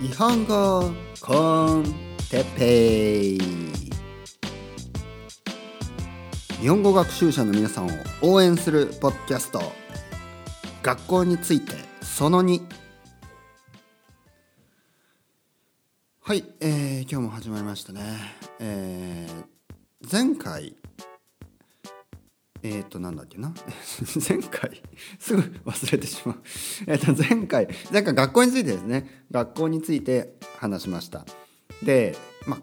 日本語コンテペイ日本語学習者の皆さんを応援するポッドキャスト学校についてその2はい、えー、今日も始まりましたね、えー、前回えっ、ー、となんだっけな？前回。すぐ忘れてしまう。えっと前回。前回学校についてですね。学校について話しました。でまあ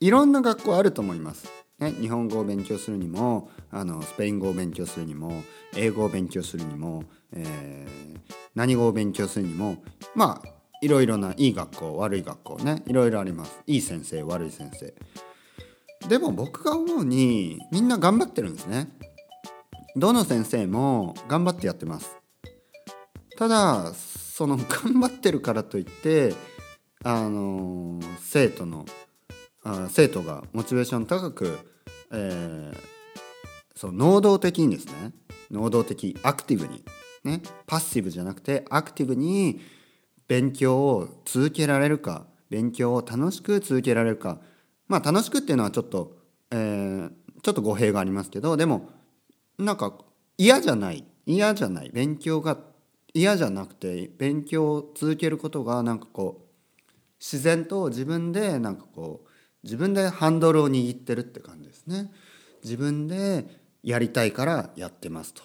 いろんな学校あると思います。ね、日本語を勉強するにもあのスペイン語を勉強するにも英語を勉強するにも、えー、何語を勉強するにもまあいろいろないい学校悪い学校ねいろいろあります。いい先生悪い先生。でも僕が思うにみんな頑張ってるんですね。どの先生も頑張ってやってます。ただその 頑張ってるからといってあの生徒のあ生徒がモチベーション高く、えー、そう能動的にですね能動的アクティブにねパッシブじゃなくてアクティブに勉強を続けられるか勉強を楽しく続けられるか。まあ楽しくっていうのはちょっと、えー、ちょっと語弊がありますけどでもなんか嫌じゃない嫌じゃない勉強が嫌じゃなくて勉強を続けることがなんかこう自然と自分でなんかこう自分でハンドルを握ってるって感じですね。自分でやりたいからやってますと。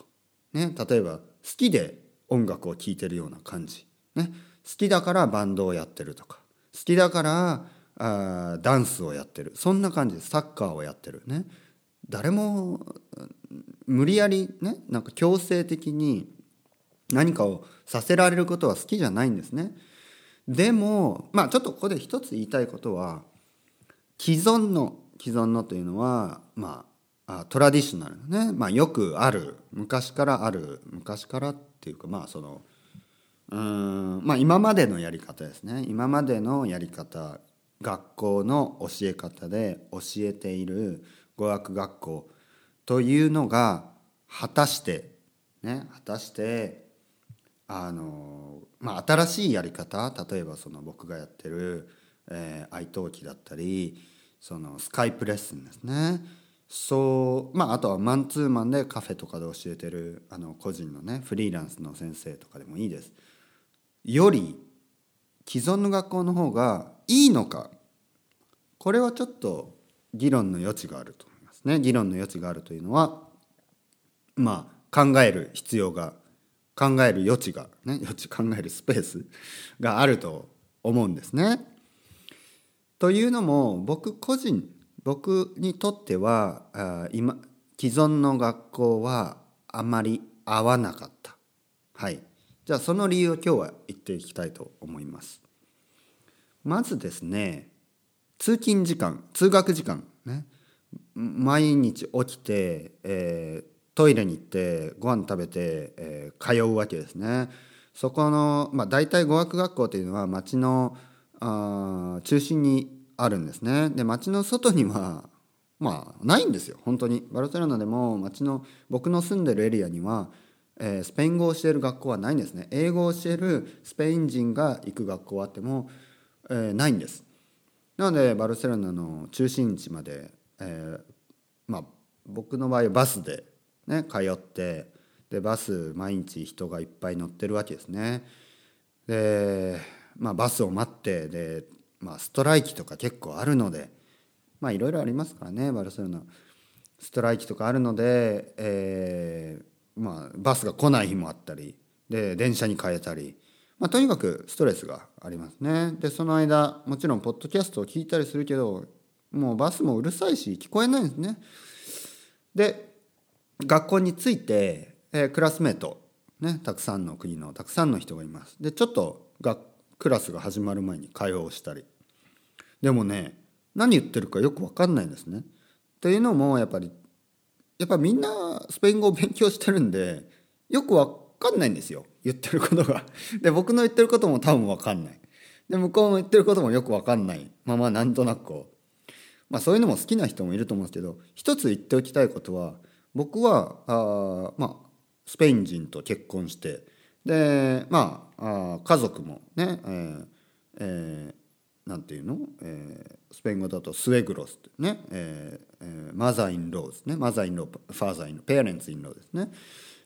ね、例えば好きで音楽を聴いてるような感じ。ね、好きだからバンドをやってるとか好きだからあダンスをやってるそんな感じでサッカーをやってるね。誰も無理やりねなんか強制的に何かをさせられることは好きじゃないんですね。でもまあちょっとここで一つ言いたいことは既存の既存のというのはまあトラディショナルね、まあ、よくある昔からある昔からっていうかまあそのうんまあ今までのやり方ですね今までのやり方学校の教え方で教えている語学学校というのが果たしてね果たしてあのまあ新しいやり方例えばその僕がやってる、えー、愛登記だったりそのスカイプレッスンですね。そうまああとはマンツーマンでカフェとかで教えてるあの個人のねフリーランスの先生とかでもいいです。より既存の学校の方がいいのかこれはちょっと議論の余地があると。思いますね議論の余地があるというのはまあ考える必要が考える余地がね余地考えるスペース があると思うんですね。というのも僕個人僕にとってはあ今既存の学校はあまり合わなかった。はい。じゃあその理由を今日は言っていきたいと思います。まずですね通勤時間通学時間毎日起きて、えー、トイレに行ってご飯食べて、えー、通うわけですね。そこの、まあ、大体語学学校というのは町のあ中心にあるんですね。で町の外にはまあないんですよ本当に。バルセロナでも町の僕の住んでるエリアには、えー、スペイン語を教える学校はないんですね。英語を教えるスペイン人が行く学校はあっても、えー、ないんです。なのでバルセロナの中心地まで、えー、まあ僕の場合はバスでね通ってでバス毎日人がいっぱい乗ってるわけですね。でまあ、バスを待ってで、まあ、ストライキとか結構あるのでまあいろいろありますからねバルセロナストライキとかあるので、えーまあ、バスが来ない日もあったりで電車に変えたり、まあ、とにかくストレスがありますねでその間もちろんポッドキャストを聞いたりするけどもうバスもうるさいし聞こえないんですねで学校に着いて、えー、クラスメートねたくさんの国のたくさんの人がいますでちょっと学クラスが始まる前に会話をしたりでもね何言ってるかよく分かんないんですね。っていうのもやっぱりやっぱみんなスペイン語を勉強してるんでよく分かんないんですよ言ってることが。で僕の言ってることも多分分かんない。で向こうの言ってることもよく分かんないままなんとなくこうまあそういうのも好きな人もいると思うんですけど一つ言っておきたいことは僕はあまあスペイン人と結婚してでまああ家族もね、えーえー、なんていうの、えー、スペイン語だと suegros ってね、えーえー、 mother-in-law ですね mother-in-law father-in-law parents-in-law ですね、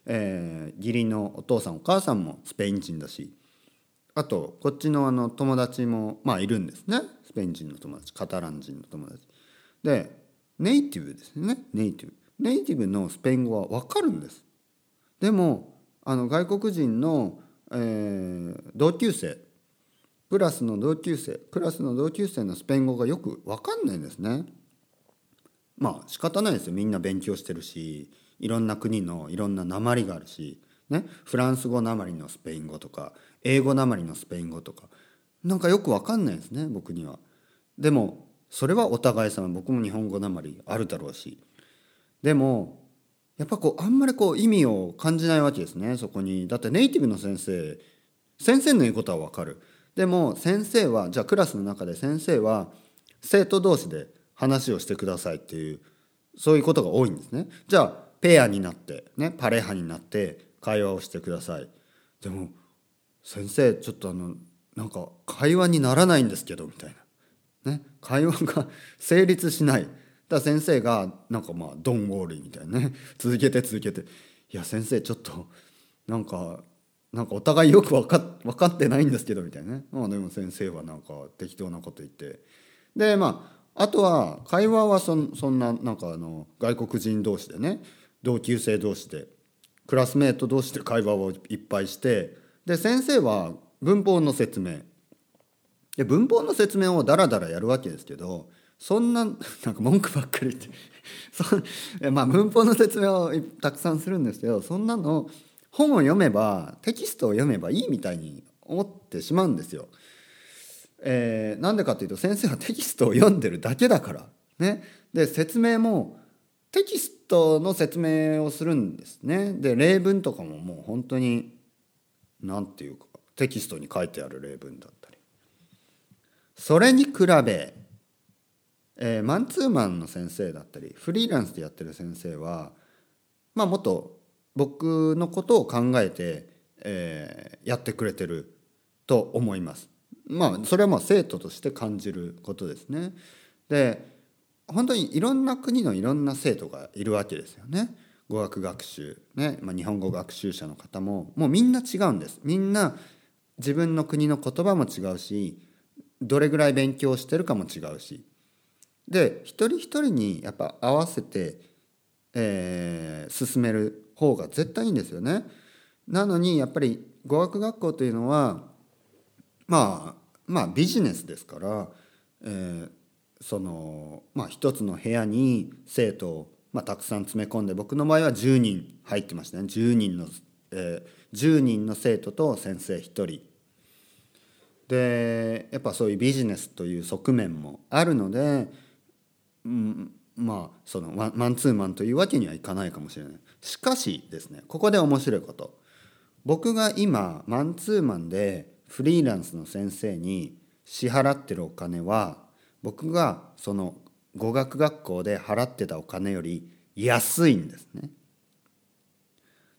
えー、義理のお父さんお母さんもスペイン人だしあとこっちのあの友達もまあいるんですね。スペイン人の友達カタラン人の友達。でネイティブですね。ネイティブ。ネイティブのスペイン語は分かるんです。でもあの外国人の、えー、同級生。クラスの同級生。クラスの同級生のスペイン語がよく分かんないんですね。まあ仕方ないですよ。みんな勉強してるしいろんな国のいろんな鉛があるし、ね、フランス語鉛のスペイン語とか英語鉛のスペイン語とか。なんかよく分かんないですね僕には。でもそれはお互い様僕も日本語鉛あるだろうし。でもやっぱこうあんまりこう意味を感じないわけですねそこに。だってネイティブの先生先生の言うことは分かる。でも先生はじゃあクラスの中で先生は生徒同士で話をしてくださいっていうそういうことが多いんですね。じゃあペアになってねパレハになって会話をしてください。でも先生ちょっとあのなんか会話にならないんですけどみたいな。ね。会話が成立しない。だ先生がなんかまあ「ドン・ウォーリー」みたいなね。続けて続けて「いや先生ちょっとなんかなんかお互いよく分か分かってないんですけど」みたいなね。まあでも先生はなんか適当なこと言って。でまああとは会話はそそんななんかあの外国人同士でね。同級生同士で。クラスメート同士で会話をいっぱいして。で先生は文法の説明。で文法の説明をダラダラやるわけですけどそんななんか文句ばっかり言ってそまあ文法の説明をたくさんするんですけどそんなの本を読めばテキストを読めばいいみたいに思ってしまうんですよ。えー、なんでかというと先生はテキストを読んでるだけだから。ね、で説明もテキストの説明をするんですね。で例文とかももう本当に何て言うかテキストに書いてある例文だった。それに比べえー、マンツーマンの先生だったりフリーランスでやってる先生はまあもっと僕のことを考えて、えー、やってくれてると思います。まあそれはまあ生徒として感じることですね。で本当にいろんな国のいろんな生徒がいるわけですよね。語学学習ね、まあ、日本語学習者の方ももうみんな違うんです。みんな自分の国の言葉も違うしどれぐらい勉強してるかも違うし。で一人一人にやっぱ合わせて、えー、進める方が絶対いいんですよね。なのにやっぱり語学学校というのはまあまあビジネスですから、えー、そのまあ一つの部屋に生徒を、まあ、たくさん詰め込んで僕の場合は10人入ってましたね。10人の、えー、10人の生徒と先生1人。でやっぱそういうビジネスという側面もあるのでうん、まあそのマンツーマンというわけにはいかないかもしれないしかしですねここで面白いこと僕が今マンツーマンでフリーランスの先生に支払ってるお金は僕がその語学学校で払ってたお金より安いんですね。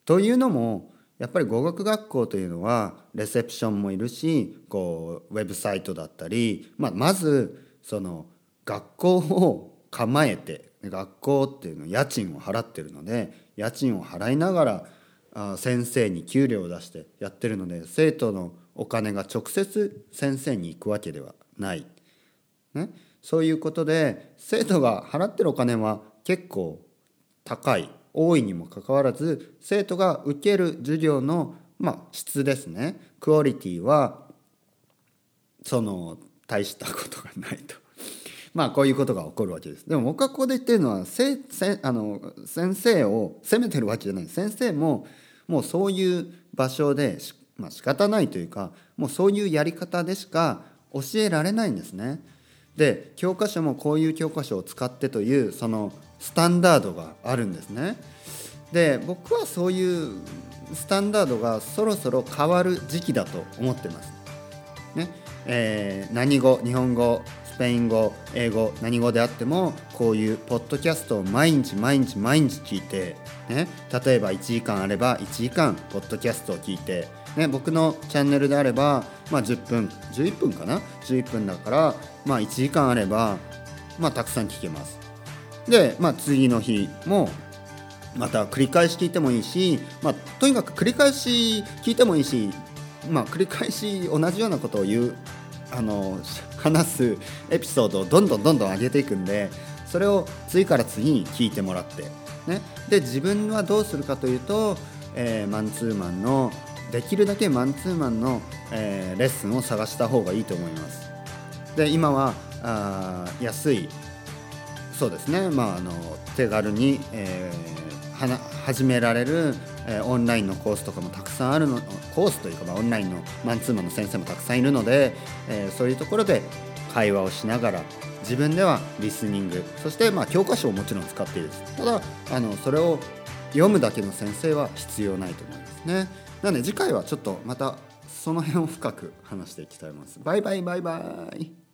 というのもやっぱり語学学校というのはレセプションもいるしこうウェブサイトだったり、まあ、まずその学校を構えて学校っていうの家賃を払ってるので家賃を払いながらあ先生に給料を出してやってるので生徒のお金が直接先生に行くわけではない、ね、そういうことで生徒が払ってるお金は結構高い。多いにもかかわらず生徒が受ける授業の、まあ、質ですねクオリティはその大したことがないと。まあこういうことが起こるわけです。でも僕はここで言ってるのはせせあの先生を責めてるわけじゃない先生ももうそういう場所で、まあ、仕方ないというかもうそういうやり方でしか教えられないんですね。で教科書もこういう教科書を使ってというそのスタンダードがあるんですね。で僕はそういうスタンダードがそろそろ変わる時期だと思ってます。ね。えー、何語日本語スペイン語英語何語であってもこういうポッドキャストを毎日毎日毎日聞いて、ね、例えば1時間あれば1時間ポッドキャストを聞いてね、僕のチャンネルであれば、まあ、10分11分かな？11分だから、まあ、1時間あれば、まあ、たくさん聞けます。で、まあ、次の日もまた繰り返し聞いてもいいし、まあ、とにかく繰り返し聞いてもいいし、まあ、繰り返し同じようなことを言うあの話すエピソードをどんどんどんどん上げていくんでそれを次から次に聞いてもらって、ね、で自分はどうするかというと、えー、マンツーマンのできるだけマンツーマンの、えー、レッスンを探した方がいいと思います。で今はあ安いそうですね、まあ、あの手軽に、えー、は始められる、えー、オンラインのコースとかもたくさんあるのコースというか、まあ、オンラインのマンツーマンの先生もたくさんいるので、えー、そういうところで会話をしながら自分ではリスニングそしてまあ教科書をもちろん使っていいです。ただあのそれを読むだけの先生は必要ないと思いますね。なので次回はちょっとまたその辺を深く話していきたいと思います。バイバイバイバイ。